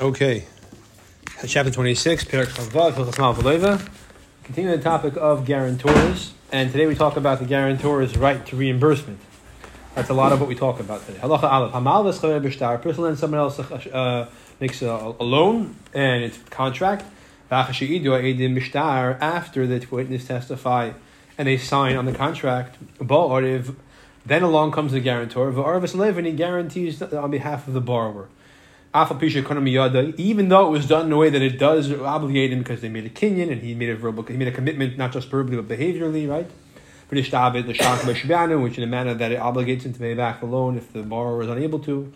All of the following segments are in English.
Okay. Chapter 26, Perak. Continuing the topic of guarantors, and today we talk about the guarantor's right to reimbursement. That's a lot of what we talk about today. Halacha Aleph. Hamal v'schaver b'shtar. Person lends someone else uh, makes a, a loan, and it's contract. After the witness testify, and they sign on the contract. Then along comes the guarantor, and he guarantees on behalf of the borrower even though it was done in a way that it does obligate him because they made a kinyan and he made a verbal, he made a commitment not just verbally but behaviorally, right? which in a manner that it obligates him to pay back the loan if the borrower is unable to.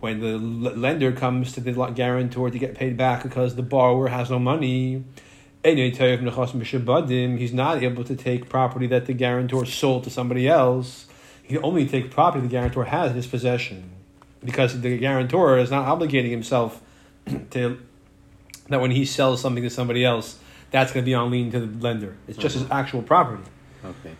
When the lender comes to the guarantor to get paid back because the borrower has no money, he's not able to take property that the guarantor sold to somebody else he can only take property the guarantor has in his possession, because the guarantor is not obligating himself to that when he sells something to somebody else, that's going to be on lien to the lender. It's just his actual property. Okay.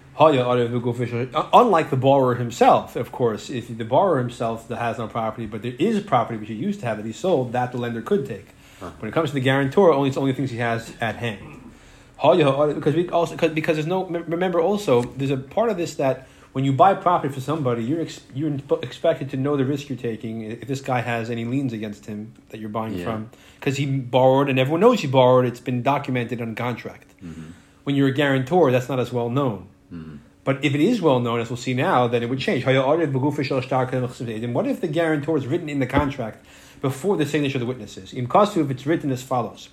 Uh, unlike the borrower himself, of course, if the borrower himself has no property, but there is property which he used to have that he sold, that the lender could take. Huh. When it comes to the guarantor, only it's only things he has at hand. Because we also because, because there's no remember also there's a part of this that when you buy property for somebody, you're ex- you're expected to know the risk you're taking. If this guy has any liens against him that you're buying Yeah. from, because he borrowed and everyone knows he borrowed, it's been documented on contract. Mm-hmm. When you're a guarantor, that's not as well known. Mm-hmm. But if it is well known, as we'll see now, then it would change. And what if the guarantor is written in the contract before the signature of the witnesses? In Kasu, if it's written as follows.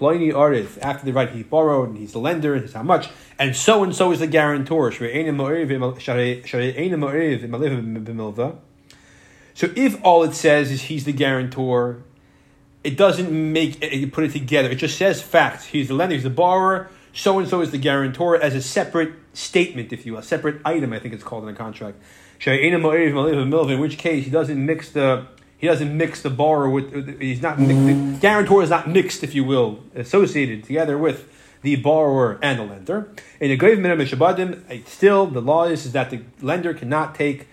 Pliny after the right he borrowed, and he's the lender, and he's how much, and so and so is the guarantor. So if all it says is he's the guarantor, it doesn't make it put it together. It just says facts. He's the lender, he's the borrower, so and so is the guarantor as a separate statement, if you will, a separate item, I think it's called in the contract. In which case he doesn't mix the he doesn't mix the borrower with he's not the mm. guarantor is not mixed, if you will, associated together with the borrower and the lender. In a grave minimum shabadim, still the law is, is that the lender cannot take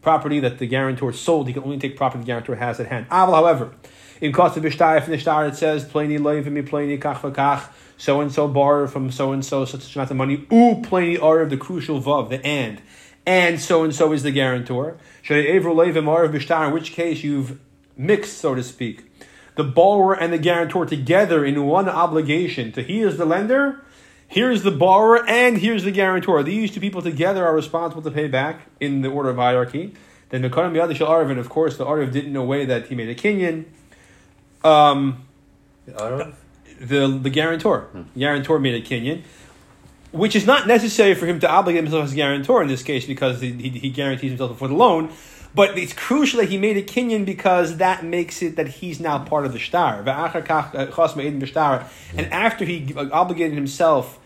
property that the guarantor sold. He can only take property the guarantor has at hand. Aval, however, in cost of ishtar, if in ishtar it says pleni loivim pleni kach v'kach, so and so borrowed from so and so such amount of money. U pleni are of the crucial vav, the and and so and so is the guarantor. In which case you've mixed, so to speak, the borrower and the guarantor together in one obligation. To here's the lender, here's the borrower, and here's the guarantor. These two people together are responsible to pay back in the order of hierarchy. Then the Karam Yadishal Arvin, of course, the Arv did in a way that he made a kinyan. Um, Arav? the the guarantor. Guarantor made a kinyan, which is not necessary for him to obligate himself as guarantor in this case because he, he, he guarantees himself before the loan. But it's crucial that he made a kinyan because that makes it that he's now part of the kach, uh. And after he obligated himself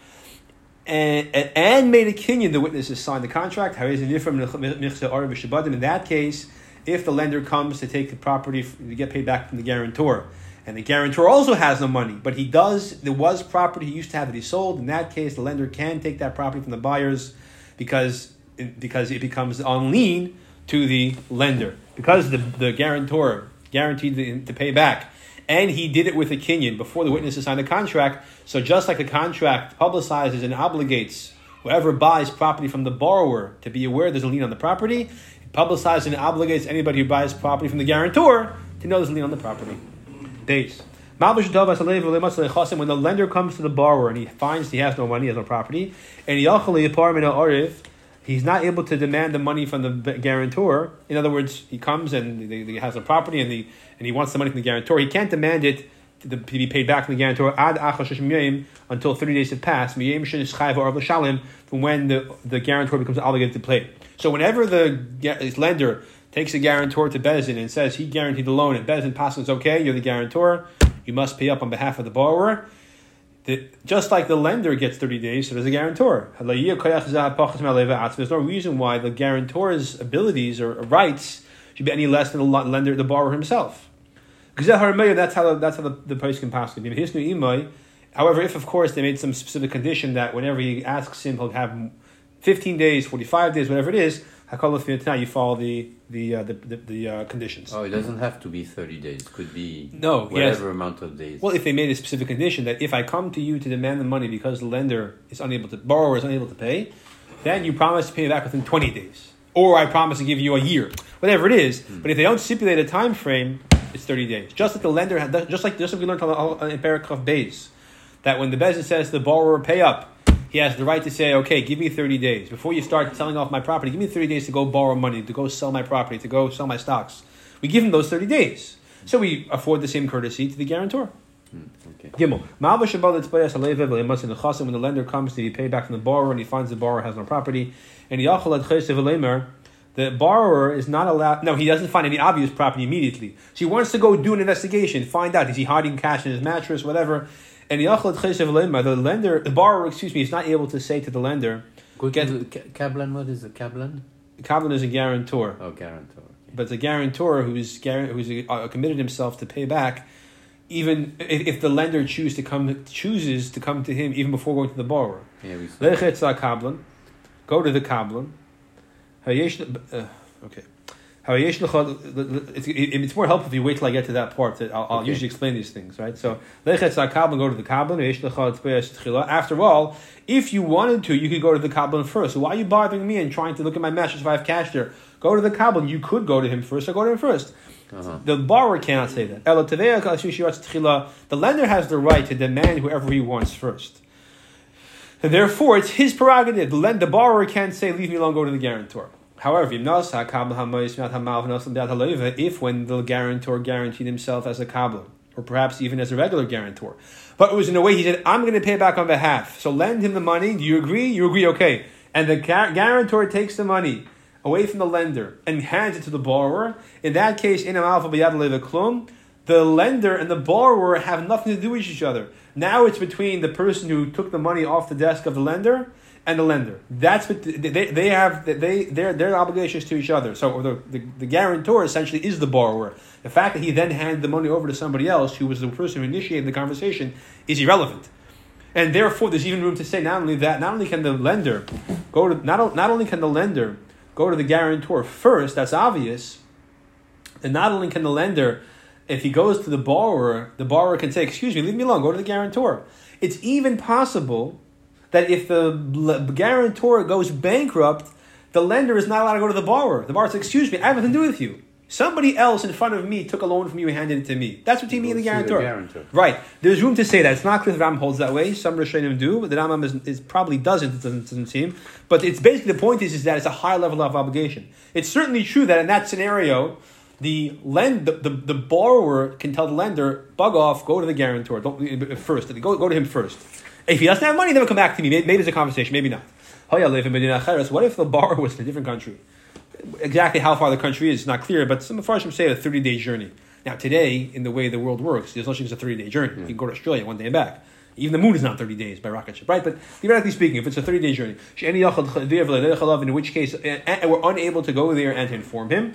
and, and, made a kinyan, the witnesses signed the contract. In that case, if the lender comes to take the property to get paid back from the guarantor, and the guarantor also has no money, but he does, there was property he used to have that he sold. In that case, the lender can take that property from the buyers because, because it becomes on lien to the lender. Because the, the guarantor guaranteed the, to pay back, and he did it with a kinyan before the witnesses signed the contract. So just like the contract publicizes and obligates whoever buys property from the borrower to be aware there's a lien on the property, it publicizes and obligates anybody who buys property from the guarantor to know there's a lien on the property. Days. When the lender comes to the borrower and he finds he has no money, he has no property, and he's not able to demand the money from the guarantor. In other words, he comes and he has a property and, the, and he wants the money from the guarantor. He can't demand it to be paid back from the guarantor until 30 days have passed, from when the, the guarantor becomes obligated to pay. So whenever the lender takes the guarantor to Bezin and says he guaranteed the loan, and Bezin passes okay, you're the guarantor, you must pay up on behalf of the borrower. The, just like the lender gets 30 days, so does the guarantor. There's no reason why the guarantor's abilities or rights should be any less than the lender, the borrower himself. That's how the, that's how the, the price can pass. However, if of course they made some specific condition that whenever he asks him, he'll have 15 days, 45 days, whatever it is, Hakol Lefinatina, you follow the the uh, the the, the uh, conditions. Oh, it doesn't have to be 30 days. It could be No, whatever yes. amount of days. Well, if they made a specific condition that if I come to you to demand the money because the lender is unable to, borrower is unable to pay, then you promise to pay it back within 20 days. Or I promise to give you a year. Whatever it is. But if they don't stipulate a time frame, it's 30 days. Just like the lender, had, just like, just like we learned on- in Paragraph Bays, that when the Bezin says to the borrower, pay up, he has the right to say, okay, give me 30 days. Before you start selling off my property, give me 30 days to go borrow money, to go sell my property, to go sell my stocks. We give him those 30 days. So we afford the same courtesy to the guarantor. Hmm, okay. Gimel. Ma'ava shabal etzbayas haleva v'lemas in the chasim when the lender comes to be paid back from the borrower and he finds the borrower has no property and he yachal ad chaysev the borrower is not allowed. No, he doesn't find any obvious property immediately. So he wants to go do an investigation, find out is he hiding cash in his mattress, whatever. And yachal ad chaysev v'lemer, the lender, the borrower, excuse me, is not able to say to the lender. Go Get- Kablan. What is a Kablan? Kablan is a guarantor. Oh, guarantor. Okay. but the guarantor who's who's uh, committed himself to pay back, even if, if the lender choose to come chooses to come to him even before going to the borrower. Yeah, we kablan, go to the kablan. Uh, okay. It's, it's more helpful if you wait till I get to that part. That I'll, I'll Okay. usually explain these things, right? So lechetz kablan, go to the kablan. Hayesh lecha tzbeis tchila. After all, if you wanted to, you could go to the kablan first. So why are you bothering me and trying to look at my mattress if I have cash there? Go to the kablan. You could go to him first, or go to him first. Uh-huh. The borrower cannot say that. Ela tevea kal shushiratz tchila. The lender has the right to demand whoever he wants first. And therefore, it's his prerogative. The, lend- the borrower can't say, leave me alone, go to the guarantor. However, if when the guarantor guaranteed himself as a kablan, or perhaps even as a regular guarantor, but it was in a way he said, I'm going to pay back on behalf, so lend him the money, do you agree? You agree, okay. And the guarantor takes the money away from the lender and hands it to the borrower. In that case, in alpha klum, the lender and the borrower have nothing to do with each other. Now it's between the person who took the money off the desk of the lender and the lender. That's what they, they have. They their their obligations to each other. So the, the the guarantor essentially is the borrower. The fact that he then handed the money over to somebody else who was the person who initiated the conversation is irrelevant. And therefore, there's even room to say not only that, not only can the lender go to not, not only can the lender go to the guarantor first, that's obvious, and not only can the lender, if he goes to the borrower, the borrower can say, "Excuse me, leave me alone. Go to the guarantor." It's even possible that if the guarantor goes bankrupt, the lender is not allowed to go to the borrower. The borrower says, "Excuse me, I have nothing to do with you." Somebody else in front of me took a loan from you and handed it to me. That's between me and the see the guarantor. guarantor. Right. There's room to say that. It's not clear the Ram holds that way. Some Rishonim do, but the Rambam is, is probably doesn't, it doesn't, doesn't seem. But it's basically the point is, is that it's a high level of obligation. It's certainly true that in that scenario, the lend the, the, the borrower can tell the lender, bug off, go to the guarantor. Don't first. Go, go to him first. If he doesn't have money, then he'll come back to me. Maybe, maybe there's a conversation, maybe not. Oh, what if the borrower was in a different country? exactly how far the country is, not clear, but some Farshim say a 30 day journey. Now, today, in the way the world works, there's no such thing as a 30 day journey. Hmm. You can go to Australia one day and back. Even the moon is not 30 days by rocket ship, right? But theoretically speaking, if it's a 30 day journey, in which case we're unable to go there and to inform him,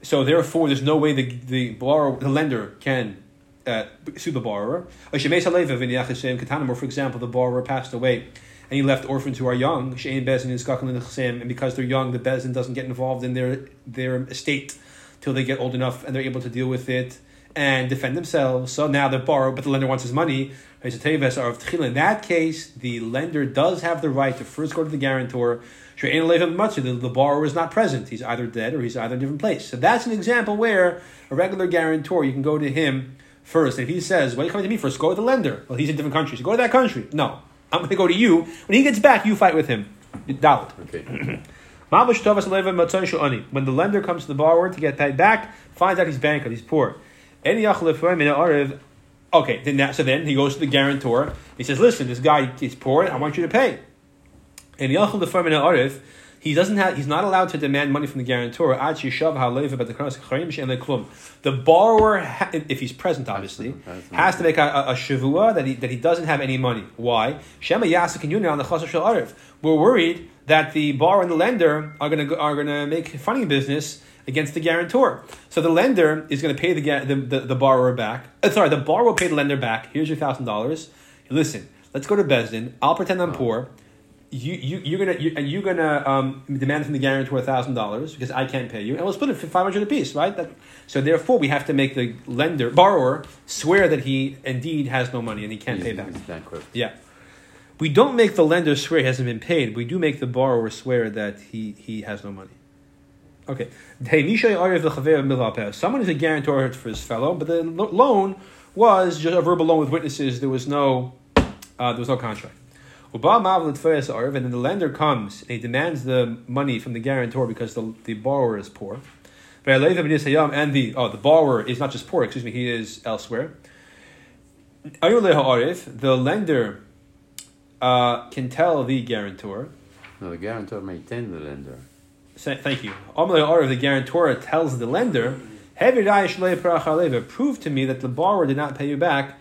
so therefore there's no way the, the borrower, the lender can uh, sue the borrower. Or for example, the borrower passed away and he left orphans who are young, Shein Bezin is and because they're young, the Bezin doesn't get involved in their their estate till they get old enough and they're able to deal with it and defend themselves. So now they're borrowed, but the lender wants his money. In that case, the lender does have the right to first go to the guarantor. The borrower is not present. He's either dead or he's either in a different place. So that's an example where a regular guarantor, you can go to him first. If he says, Why are you coming to me first? Go to the lender. Well, he's in different countries. So go to that country. No. I'm going to go to you. When he gets back, you fight with him. Doubt. Okay. When the lender comes to the borrower to get paid back, finds out he's bankrupt, he's poor. Okay, then that, so then he goes to the guarantor. He says, "Listen, this guy is poor. I want you to pay." And yachol the firm in arif, he doesn't have. He's not allowed to demand money from the guarantor. Ad yishav ha'leiv but the borrower, if he's present, obviously, Has to- make a, a, a shavua that he that he doesn't have any money. Why? Shema yasik and on the chasar shel arif. We're worried that the borrower and the lender are going to are going to make funny business against the guarantor. So the lender is going to pay the, the, the, the borrower back. Uh, sorry, the borrower will pay the lender back. Here's your thousand dollars. Listen, let's go to Bezdin. I'll pretend I'm poor. You, you, you're gonna you, you're gonna um, demand from the guarantor thousand dollars because I can't pay you, and we'll split it for five hundred apiece, right? That, so therefore, we have to make the lender borrower swear that he indeed has no money and he can't He's, pay back. bankrupt. Yeah, we don't make the lender swear he hasn't been paid. We do make the borrower swear that he he has no money. Okay, someone is a guarantor for his fellow, but the loan was just a verbal loan with witnesses. There was no uh, there was no contract. And then the lender comes and he demands the money from the guarantor because the, the borrower is poor. And the oh the borrower is not just poor, excuse me, he is elsewhere. Are you Leha Arif, the lender uh, can tell the guarantor. No, the guarantor may tell the lender. Say, thank you. The guarantor tells the lender, prove to me that the borrower did not pay you back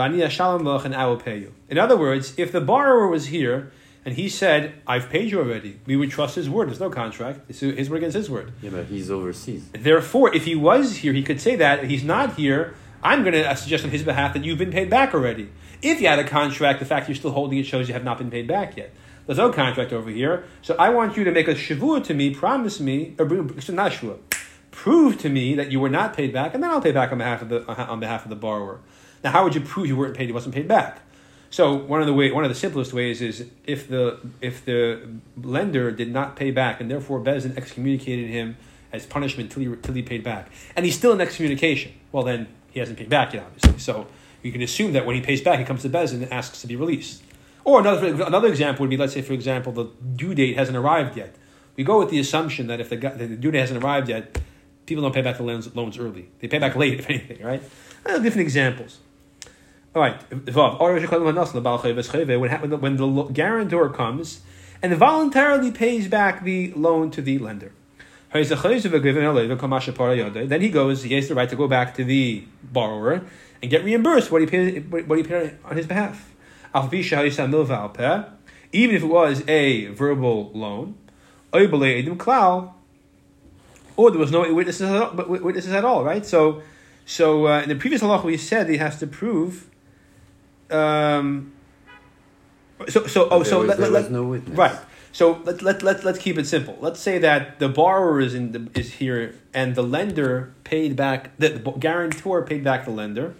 and I will pay you. In other words, if the borrower was here and he said, I've paid you already, we would trust his word. There's no contract. It's his word against his word. Yeah, but he's overseas. Therefore, if he was here, he could say that. He's not here, I'm going to suggest on his behalf that you've been paid back already. If you had a contract, the fact you're still holding it shows you have not been paid back yet. There's no contract over here. So I want you to make a shavua to me, promise me, or not shavua, prove to me that you were not paid back, and then I'll pay back on behalf of the, on behalf of the borrower. Now, how would you prove you weren't paid? He wasn't paid back. So one of the way, one of the simplest ways is if the if the lender did not pay back and therefore Bezin excommunicated him as punishment till he till he paid back, and he's still in excommunication. Well, then he hasn't paid back yet, obviously. So you can assume that when he pays back, he comes to Bezin and asks to be released. Or another another example would be, let's say, for example, the due date hasn't arrived yet. We go with the assumption that if the, the due date hasn't arrived yet, people don't pay back the loans, loans early. They pay back late, if anything, right? Different examples. All right. When, when the guarantor comes and voluntarily pays back the loan to the lender. Then he goes, he has the right to go back to the borrower and get reimbursed what he paid, what he paid on his behalf. Even if it was a verbal loan, or there was no witnesses at all, witnesses at all right? So, so uh, in the previous halacha we said he has to prove um, so so oh so was, let, let, no right. So let, let, let, let's keep it simple. Let's say that the borrower is in the, is here and the lender paid back the, the guarantor paid back the lender.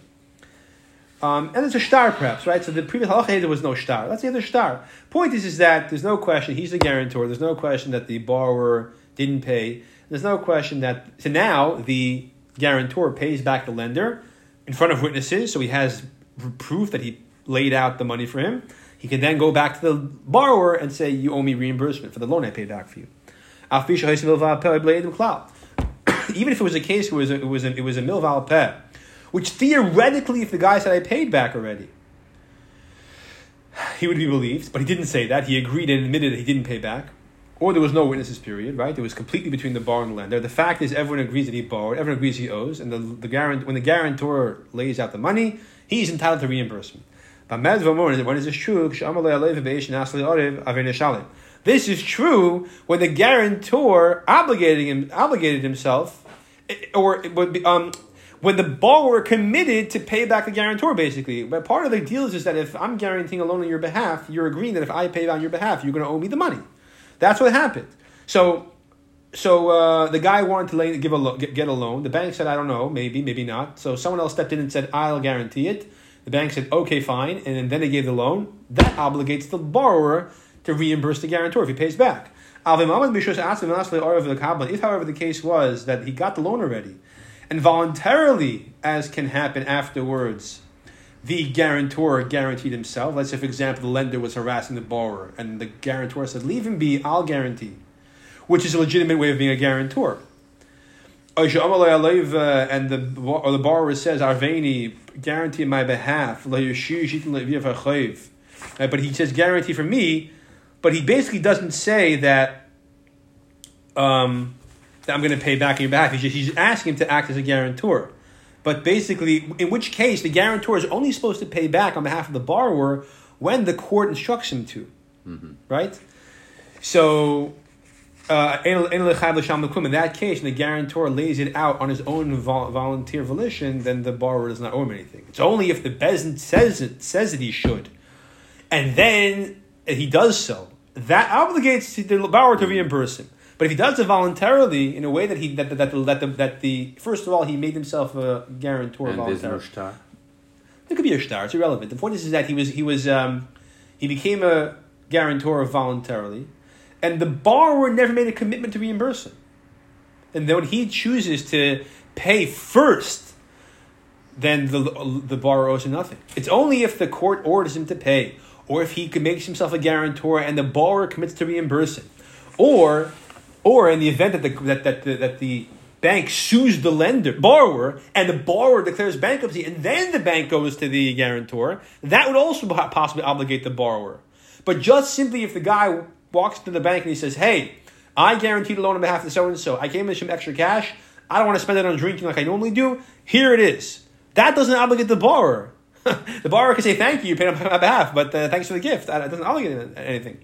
Um, and it's a star perhaps, right? So the previous halacha there was no star. Let's say there's star. Point is is that there's no question he's the guarantor. There's no question that the borrower didn't pay. There's no question that so now the guarantor pays back the lender in front of witnesses, so he has proof that he laid out the money for him, he can then go back to the borrower and say, "You owe me reimbursement for the loan I paid back for you." Even if it was a case it was a, it was a, it was a milval peh, which theoretically, if the guy said I paid back already, he would be believed, but he didn't say that. He agreed and admitted that he didn't pay back. Or there was no witnesses period, right? It was completely between the borrower and the lender. The fact is, everyone agrees that he borrowed, everyone agrees he owes, and the, the guarant, when the guarantor lays out the money, he's entitled to reimbursement. When is this true? This is true when the guarantor obligated him, obligated himself, or um, when the borrower committed to pay back the guarantor, basically. But part of the deal is, is that if I'm guaranteeing a loan on your behalf, you're agreeing that if I pay on your behalf, you're going to owe me the money. That's what happened. So, so uh, the guy wanted to lay, give a lo- get, get a loan. The bank said, I don't know, maybe, maybe not. So someone else stepped in and said, I'll guarantee it. The bank said, okay, fine, and then they gave the loan. That obligates the borrower to reimburse the guarantor if he pays back. If, however, the case was that he got the loan already, and voluntarily, as can happen afterwards, the guarantor guaranteed himself. Let's say, for example, the lender was harassing the borrower, and the guarantor said, Leave him be, I'll guarantee, which is a legitimate way of being a guarantor. And the, or the borrower says, Arveni, guarantee on my behalf. But he says guarantee for me, but he basically doesn't say that, um, that I'm going to pay back on your behalf. He's, just, he's asking him to act as a guarantor. But basically, in which case the guarantor is only supposed to pay back on behalf of the borrower when the court instructs him to. Mm-hmm. Right? So uh, in that case, and the guarantor lays it out on his own vol- volunteer volition, then the borrower does not owe him anything. It's only if the bezin says it says that he should, and then he does so, that obligates the borrower to reimburse him. But if he does it voluntarily in a way that he that that, that, the, that, the, that the first of all he made himself a guarantor And no voluntarily. shtar. It could be a star. It's irrelevant. The point is, is that he was he was um, he became a guarantor voluntarily, and the borrower never made a commitment to reimburse him. And then when he chooses to pay first, then the the borrower owes him nothing. It's only if the court orders him to pay, or if he makes himself a guarantor and the borrower commits to reimburse him, or or in the event that the that that the, that the bank sues the lender borrower and the borrower declares bankruptcy and then the bank goes to the guarantor, that would also possibly obligate the borrower. But just simply if the guy walks to the bank and he says, "Hey, I guaranteed a loan on behalf of so and so. I came in some extra cash. I don't want to spend it on drinking like I normally do. Here it is." That doesn't obligate the borrower. the borrower can say, "Thank you, you paid on my behalf, but uh, thanks for the gift." That doesn't obligate anything.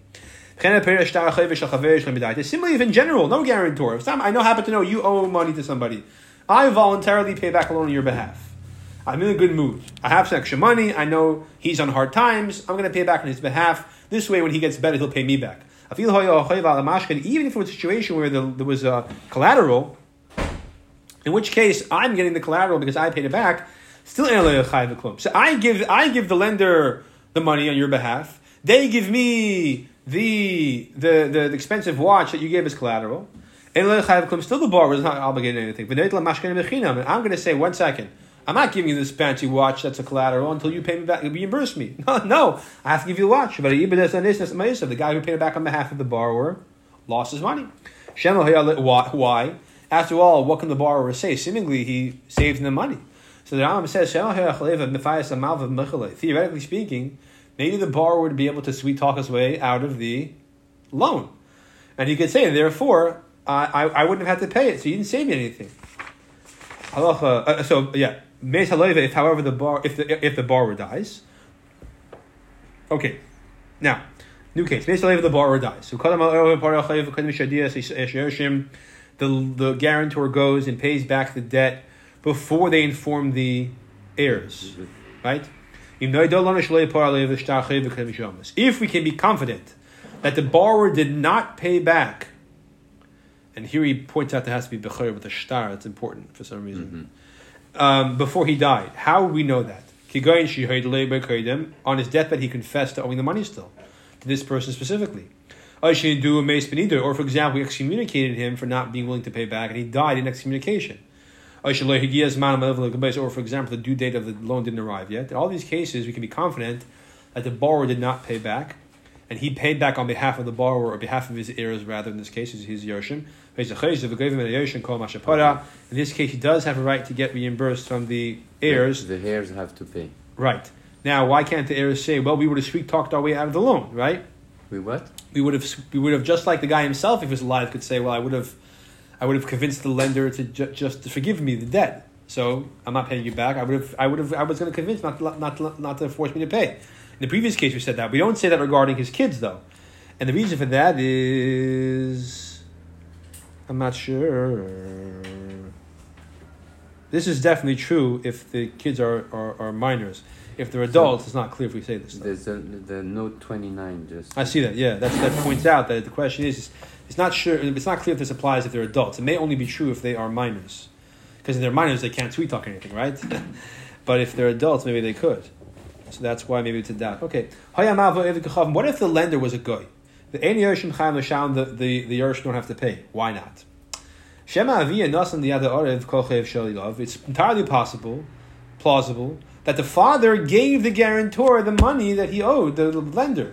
Similarly, if in general, no guarantor. If some, I know happen to know you owe money to somebody, I voluntarily pay back a loan on your behalf. I'm in a good mood. I have some extra money. I know he's on hard times. I'm going to pay back on his behalf. This way, when he gets better, he'll pay me back. Uh, even if it was a situation where the, there was a collateral, in which case I'm getting the collateral because I paid it back, still so I give I give the lender the money on your behalf. They give me the the, the, the expensive watch that you gave as collateral. And still the borrower is not obligated to anything. But I'm going to say one second. I'm not giving you this fancy watch that's a collateral until you pay me back, reimburse me. No, no, I have to give you the watch. But the guy who paid it back on behalf of the borrower lost his money. Why? After all, what can the borrower say? Seemingly, he saved the money. So the Rambam says, theoretically speaking, maybe the borrower would be able to sweet talk his way out of the loan. And he could say, therefore, I, I, I wouldn't have had to pay it, so you didn't save me anything. Uh, so, yeah, if however the bar if the if the borrower dies. Okay, now new case. If the borrower dies, so the the guarantor goes and pays back the debt before they inform the heirs, right? If we can be confident that the borrower did not pay back, and here he points out there has to be bechor with a star. That's important for some reason. Mm-hmm. Um, before he died, how would we know that? On his deathbed, he confessed to owing the money still to this person specifically. Or, for example, we excommunicated him for not being willing to pay back, and he died in excommunication. Or, for example, the due date of the loan didn't arrive yet. In all these cases, we can be confident that the borrower did not pay back, and he paid back on behalf of the borrower or behalf of his heirs, rather in this case, is his Yoshim. In this case, he does have a right to get reimbursed from the heirs. The heirs have to pay. Right. Now, why can't the heirs say, well, we would have sweet talked our way out of the loan, right? We what? We would have, we would have just like the guy himself, if he was alive, could say, well, I would have, I would have convinced the lender to ju- just to forgive me the debt. So I'm not paying you back. I would have, I would have, I was going to convince not to, not not to force me to pay. In the previous case, we said that. We don't say that regarding his kids, though. And the reason for that is. I'm not sure. This is definitely true if the kids are, are, are minors. If they're adults, it's not clear if we say this. Though. There's a, the note 29 just. I see that, yeah. That's, that points out that the question is it's not sure, it's not clear if this applies if they're adults. It may only be true if they are minors. Because if they're minors, they can't sweet talk anything, right? but if they're adults, maybe they could. So that's why maybe it's a doubt. Okay. What if the lender was a guy? The Ein Yershim Chaim Lasham, the the the don't have to pay. Why not? Shema Aviyah Nasan the other Orev Kochev Shalilov. It's entirely possible, plausible, that the father gave the guarantor the money that he owed the lender.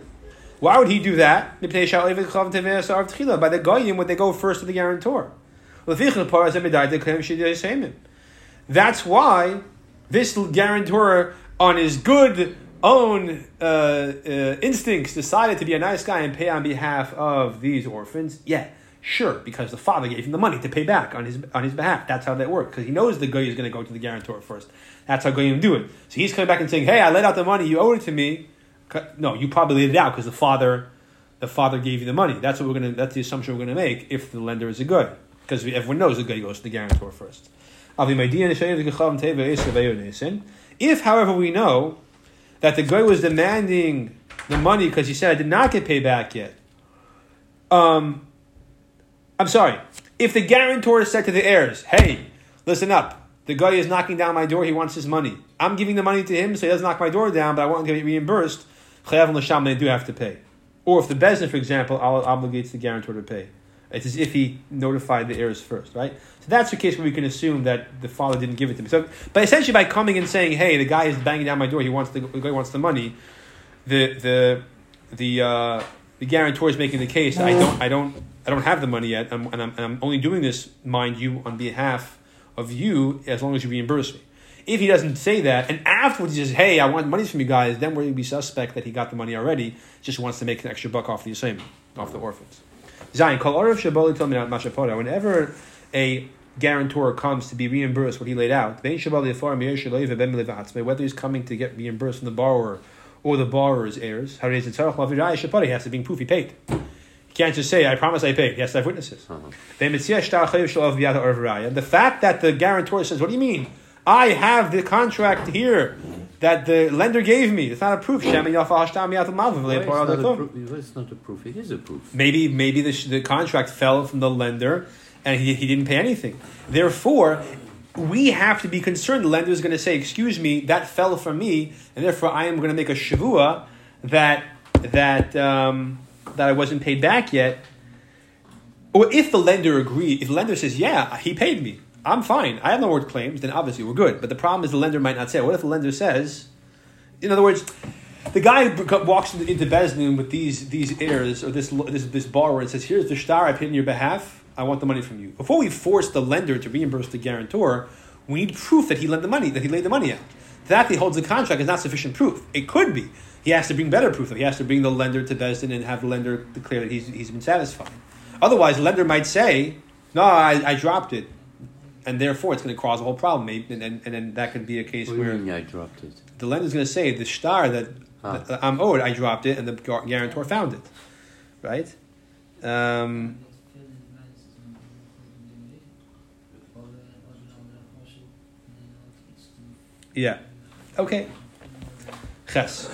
Why would he do that? By the goyim, would they go first to the guarantor? That's why this guarantor, on his good own uh, uh, instincts, decided to be a nice guy and pay on behalf of these orphans. Yeah, sure, because the father gave him the money to pay back on his on his behalf. That's how that works. Because he knows the guy is going to go to the guarantor first. That's how goyim do it. So he's coming back and saying, "Hey, I let out the money. You owed it to me." No, you probably laid it out because the father, the father gave you the money. That's what we're gonna. That's the assumption we're gonna make if the lender is a good, because everyone knows the guy goes to the guarantor first. If, however, we know that the guy was demanding the money because he said I did not get paid back yet, Um, I'm sorry. If the guarantor said to the heirs, "Hey, listen up. The guy is knocking down my door. He wants his money. I'm giving the money to him, so he doesn't knock my door down, but I want to get reimbursed." Chayav and they do have to pay. Or if the bezin, for example, obligates the guarantor to pay, it's as if he notified the heirs first, right? So that's the case where we can assume that the father didn't give it to me. So, but essentially, by coming and saying, "Hey, the guy is banging down my door. He wants the, the guy wants the money," the the the uh, the guarantor is making the case. I don't I don't I don't have the money yet, I'm, and, I'm, and I'm only doing this, mind you, on behalf of you, as long as you reimburse me. If he doesn't say that, and afterwards he says, "Hey, I want money from you guys," then we're going to be suspect that he got the money already. Just wants to make an extra buck off the assignment, off the orphans. Zion, kol told me not mashapora. Whenever a guarantor comes to be reimbursed what he laid out, vein shabali afar meir shaloiv ben milivatzme, whether he's coming to get reimbursed from the borrower or the borrower's heirs, how is it tzarach lavirai shapora? He has to be proof he paid. He can't just say, "I promise I paid." He has to have witnesses. Uh-huh. The fact that the guarantor says, "What do you mean? I have the contract here that the lender gave me. It's not a proof." It's, not a proof? It's not a proof. It is a proof. Maybe maybe the, the contract fell from the lender and he, he didn't pay anything. Therefore, we have to be concerned. The lender is going to say, "Excuse me, that fell from me, and therefore I am going to make a shavua that that um, that I wasn't paid back yet." Or if the lender agrees, if the lender says, "Yeah, he paid me," I'm fine. I have no more claims. Then obviously we're good. But the problem is the lender might not say. What if the lender says, in other words, the guy walks into, Bezdin with these these heirs or this this this borrower and says, "Here's the star I paid on your behalf. I want the money from you." Before we force the lender to reimburse the guarantor, we need proof that he lent the money, that he laid the money out. That he holds the contract is not sufficient proof. It could be. He has to bring better proof. He has to bring the lender to Bezdin and have the lender declare that he's, he's been satisfied. Otherwise, the lender might say, "No, I, I dropped it." And therefore it's going to cause a whole problem. Maybe, and, and, and then that could be a case What where mean I dropped it? the lender's going to say the star that, Ah. that I'm owed, I dropped it, and the guarantor found it, right? Um, yeah. Okay. Ches.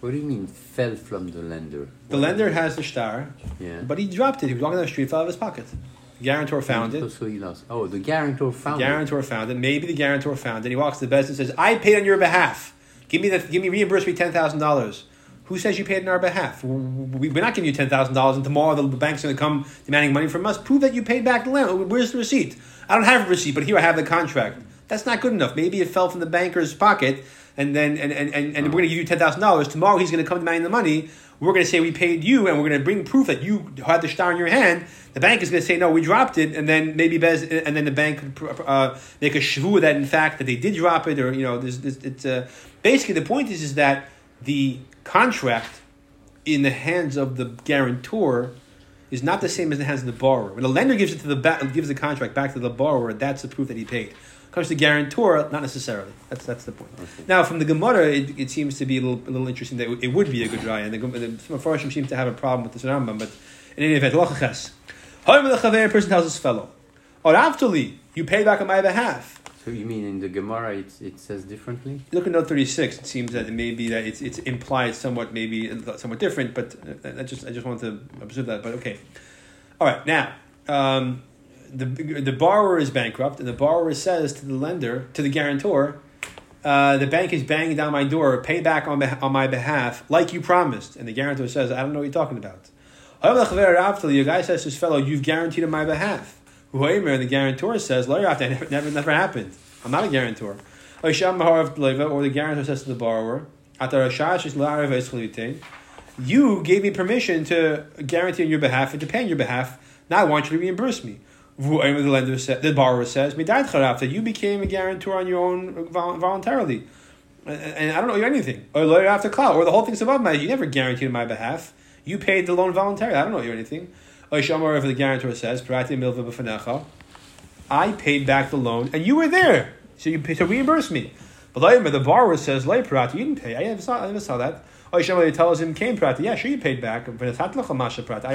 What do you mean fell from the lender? The lender has the star, Yeah. but he dropped it. He was walking down the street, fell out of his pocket. Guarantor found it. So he lost. Oh, the guarantor found guarantor found it. Maybe the guarantor found it. He walks to the best and says, "I paid on your behalf. Give me the give me reimburse me ten thousand dollars." Who says you paid on our behalf? We- We're not giving you ten thousand dollars, and tomorrow the bank's going to come demanding money from us. Prove that you paid back the loan. Where's the receipt? I don't have a receipt, but here I have the contract. That's not good enough. Maybe it fell from the banker's pocket, and then and, and, and, and we're going to give you ten thousand dollars. Tomorrow he's going to come demanding the money. We're going to say we paid you, and we're going to bring proof that you had the star in your hand. The bank is going to say no, we dropped it, and then maybe Bez, and then the bank could uh, make a shvu that in fact that they did drop it, or you know, there's, there's, it's uh, basically the point is is that the contract in the hands of the guarantor is not the same as the hands of the borrower. When the lender gives it to the ba- gives the contract back to the borrower, that's the proof that he paid. Comes to the guarantor, not necessarily. That's that's the point. Okay. Now, from the Gemara, it, it seems to be a little, a little interesting that it would be a good raya. And the, the some Mepharshim seem to have a problem with this Rambam, but in any event, the chaver person tells his fellow, or aftali, you pay back on my behalf. So you mean in the Gemara it, it says differently? Look at note thirty six. It seems that it may be that it's it's implied somewhat, maybe somewhat different. But uh, I just I just wanted to observe that. But okay, all right. Now, um, the the borrower is bankrupt, and the borrower says to the lender, to the guarantor, uh, the bank is banging down my door. Pay back on beh- on my behalf, like you promised. And the guarantor says, I don't know what you're talking about. The guy says to his fellow, You've guaranteed on my behalf. And the guarantor says, "Lo yarafta, never, never, never happened. I'm not a guarantor. Or the guarantor says to the borrower, You gave me permission to guarantee on your behalf and to pay on your behalf. Now I want you to reimburse me. The lender said, the borrower says, that you became a guarantor on your own voluntarily. And, I don't owe you anything. Or lawyer after cloud, or the whole thing's above my You never guaranteed on my behalf. You paid the loan voluntarily. I don't owe you anything. Or Shamar, the guarantor says. I paid back the loan, and you were there, so you to reimburse me. But the borrower says, "Lay Parati, you didn't pay. I never saw, I never saw that." Or Shamar tells him, "Came Parati, yeah, sure you paid back. I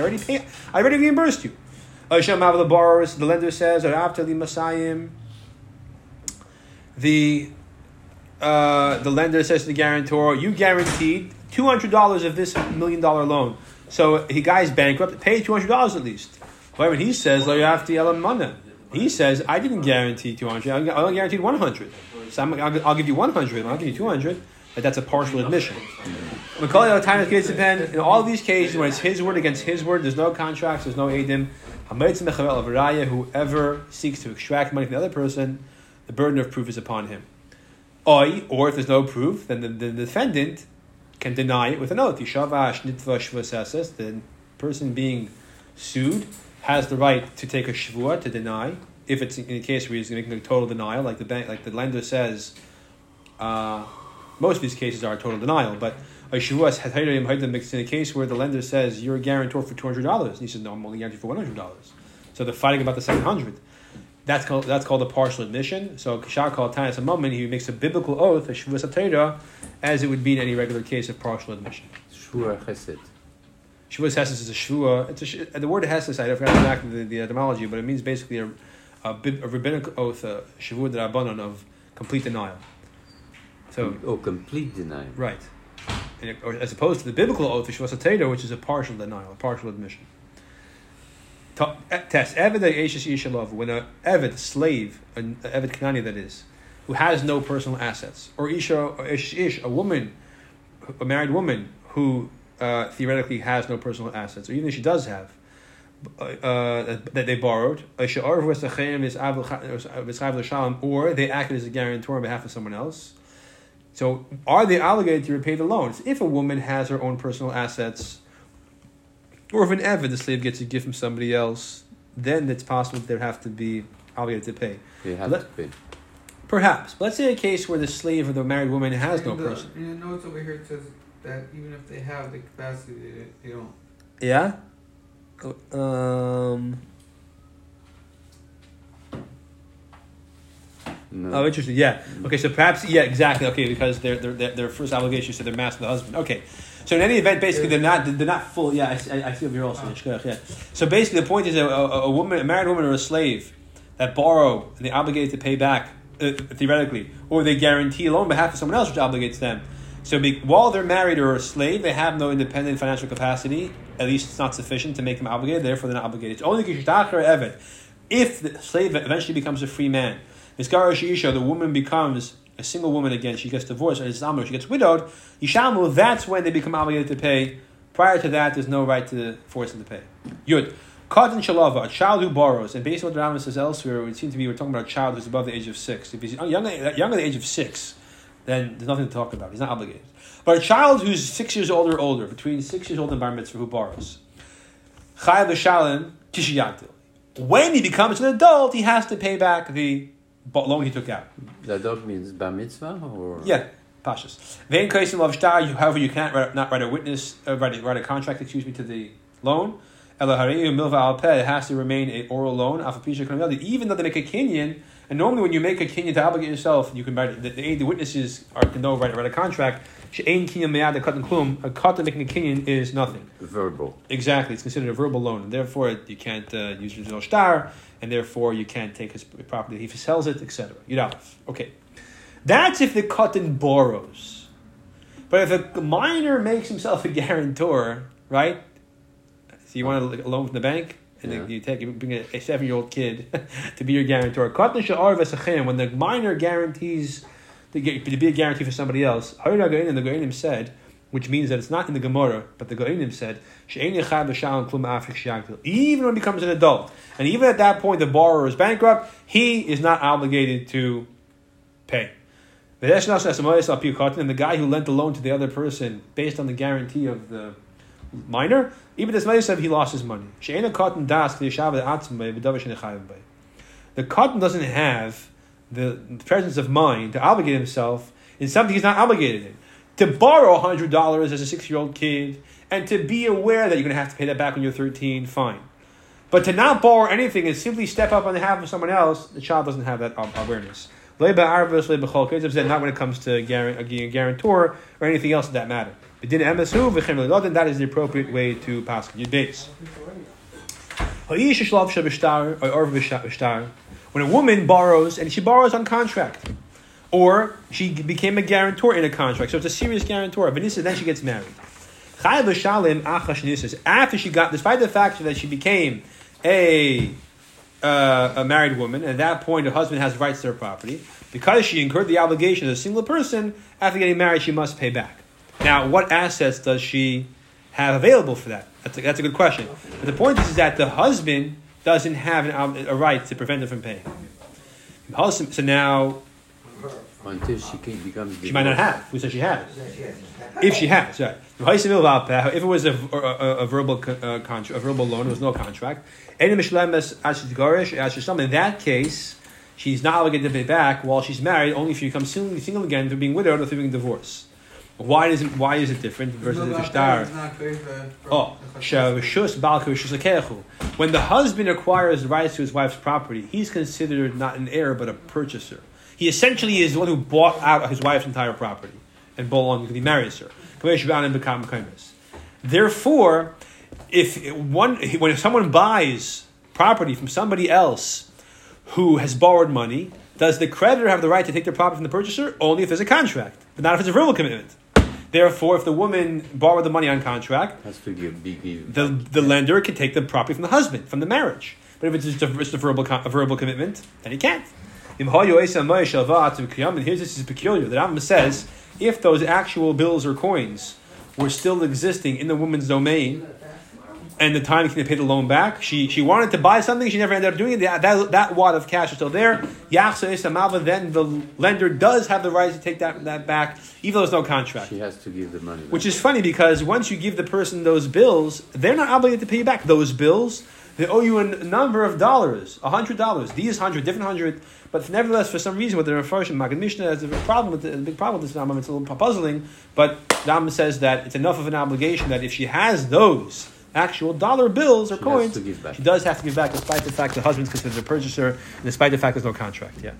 already paid. I already reimbursed you." Or Shamar, the borrower, the lender says, "Or after the Masayim." The uh, the lender says to the guarantor, "You guaranteed two hundred dollars of this million dollar loan. So he guy's bankrupt. Pay two hundred dollars at least. However, he says lo yafti elamana. He says I didn't guarantee two hundred. I only guaranteed one hundred. So I'm, I'll, I'll give you one hundred. I'll give you two hundred. But that's a partial admission. In all these cases, when it's his word against his word, there's no contracts, there's no edim. Whoever seeks to extract money from the other person, the burden of proof is upon him. Or if there's no proof, then the, the defendant can deny it with an oath. The person being sued has the right to take a shvua to deny. If it's in a case where he's making a total denial, like the bank, like the lender says, uh, most of these cases are a total denial, but a shvua has in a case where the lender says you're a guarantor for two hundred dollars, and he says no, I'm only guaranteed for one hundred dollars. So they're fighting about the seven hundred. That's called that's called a partial admission. So Kishar called Tanis a moment he makes a biblical oath, a Shavuos as it would be in any regular case of partial admission. Shvua chesed. Shavuos Hesed is a shvua. It's a, the word Hesed, I forgot exactly the, the etymology, but it means basically a, a, a rabbinic oath, a Shavua Rabbanon of complete denial. So, oh, complete denial. Right. Or, as opposed to the biblical oath of Shavuos which is a partial denial, a partial admission. Test Eved Ishalov, when a Eved slave, an Eved Kanani that is, who has no personal assets, or Isha, or Ish, Ish, a woman, a married woman who uh, theoretically has no personal assets, or even if she does have, uh, uh that they borrowed, or they acted as a guarantor on behalf of someone else. So, are they obligated to repay the loans? If a woman has her own personal assets, or if an Evid, the slave gets a gift from somebody else, then it's possible that they'd have to be obligated to pay. They have Let, to pay. Perhaps. But let's say a case where the slave or the married woman has no the, person. In the notes over here it says that even if they have the capacity, they, they don't. Yeah? Um. No. Oh, interesting. Yeah. Okay. So perhaps, yeah, exactly. Okay, because their their their first obligation is to their master, the husband. Okay. So in any event, basically, they're not they're not full. Yeah, I, I, feel you're also. Yeah. So basically, the point is a, a, a, woman, a married woman, or a slave that borrow and they're obligated to pay back uh, theoretically, or they guarantee a loan on behalf of someone else, which obligates them. So be, while they're married or a slave, they have no independent financial capacity. At least it's not sufficient to make them obligated. Therefore, they're not obligated. It's only if the slave eventually becomes a free man. The woman becomes a single woman again, she gets divorced, or she gets widowed, Yishamu, that's when they become obligated to pay. Prior to that, there's no right to force them to pay. Yud. Katan Shalava, a child who borrows, and based on what the Rambam says elsewhere, it would seem to be we're talking about a child who's above the age of six. If he's younger, younger the age of six, then there's nothing to talk about. He's not obligated. But a child who's six years old or older, between six years old and bar mitzvah, who borrows, chayav v'shalim tishiyatil. When he becomes an adult, he has to pay back the loan he took out. The dog means bar mitzvah or yeah. Pashas. Vein kaisim of star. However, you can't write, not write a witness, uh, write, a, write a contract. Excuse me to the loan. milva al It has to remain a oral loan. Even though they make a kinyan, and normally when you make a kinyan to obligate yourself, you can write the, the, the witnesses are can know write, write a contract. She'ain kinyan me'ad katan klum. A katan making a kinyan is nothing. Verbal. Exactly, it's considered a verbal loan, and therefore you can't uh, use your star, and therefore you can't take his property if he sells it, etc. Yudalef. Okay. That's if the katan borrows. But if a minor makes himself a guarantor, right? So you want a loan from the bank, and yeah. you take you bring a, a seven year old kid to be your guarantor. When the minor guarantees to, get, to be a guarantee for somebody else, and the Geonim said, which means that it's not in the Gemara, but the Geonim said, even when he becomes an adult, and even at that point the borrower is bankrupt, he is not obligated to pay. And the guy who lent the loan to the other person based on the guarantee of the minor, even this said he lost his money. The katan doesn't have the presence of mind to obligate himself in something he's not obligated in. To borrow $100 as a six year old kid and to be aware that you're going to have to pay that back when you're 13, fine. But to not borrow anything and simply step up on behalf of someone else, the child doesn't have that awareness. Not when it comes to a guarantor or anything else of that matter. Then that is the appropriate way to pass your base. When a woman borrows, and she borrows on contract, or she became a guarantor in a contract, so it's a serious guarantor, but then she gets married. After she got, despite the fact that she became a uh, a married woman, at that point her husband has rights to her property, because she incurred the obligation as a single person, after getting married, she must pay back. Now, what assets does she have available for that? That's a, that's a good question. But the point is, is that the husband doesn't have an, a right to prevent her from paying. So now, until she can become. She might not have. We said she has. If she has, right. If it was a, a, a verbal uh, contract, a verbal loan, it was no contract. In that case, she's not obligated to pay back while she's married, only if she becomes single, single again through being widowed or through being divorced. Why is it why is it different versus the shtar? Oh, when the husband acquires the rights to his wife's property, he's considered not an heir but a purchaser. He essentially is the one who bought out his wife's entire property and belonged because he marries her. Therefore, if one when someone buys property from somebody else who has borrowed money, does the creditor have the right to take their property from the purchaser? Only if there's a contract, but not if it's a verbal commitment. Therefore, if the woman borrowed the money on contract, Has to give, be give. the, the lender can take the property from the husband, from the marriage. But if it's just a, just a verbal, a verbal commitment, then he can't. And here's this is peculiar. The Rambam says if those actual bills or coins were still existing in the woman's domain, and the time to pay the loan back. She she wanted to buy something, she never ended up doing it. That, that, that wad of cash is still there. Then the lender does have the right to take that, that back, even though there's no contract. She has to give the money. Back. Which is funny because once you give the person those bills, they're not obligated to pay you back those bills. They owe you a number of dollars, a hundred dollars. These hundred, different hundred. But nevertheless, for some reason, what they're referring Maggid Mishnah has a problem with it, a big problem with this Rambam. It's a little puzzling, but Rambam says that it's enough of an obligation that if she has those actual dollar bills or she coins, she does have to give back, despite the fact the husband's considered a purchaser, and despite the fact there's no contract. Yeah.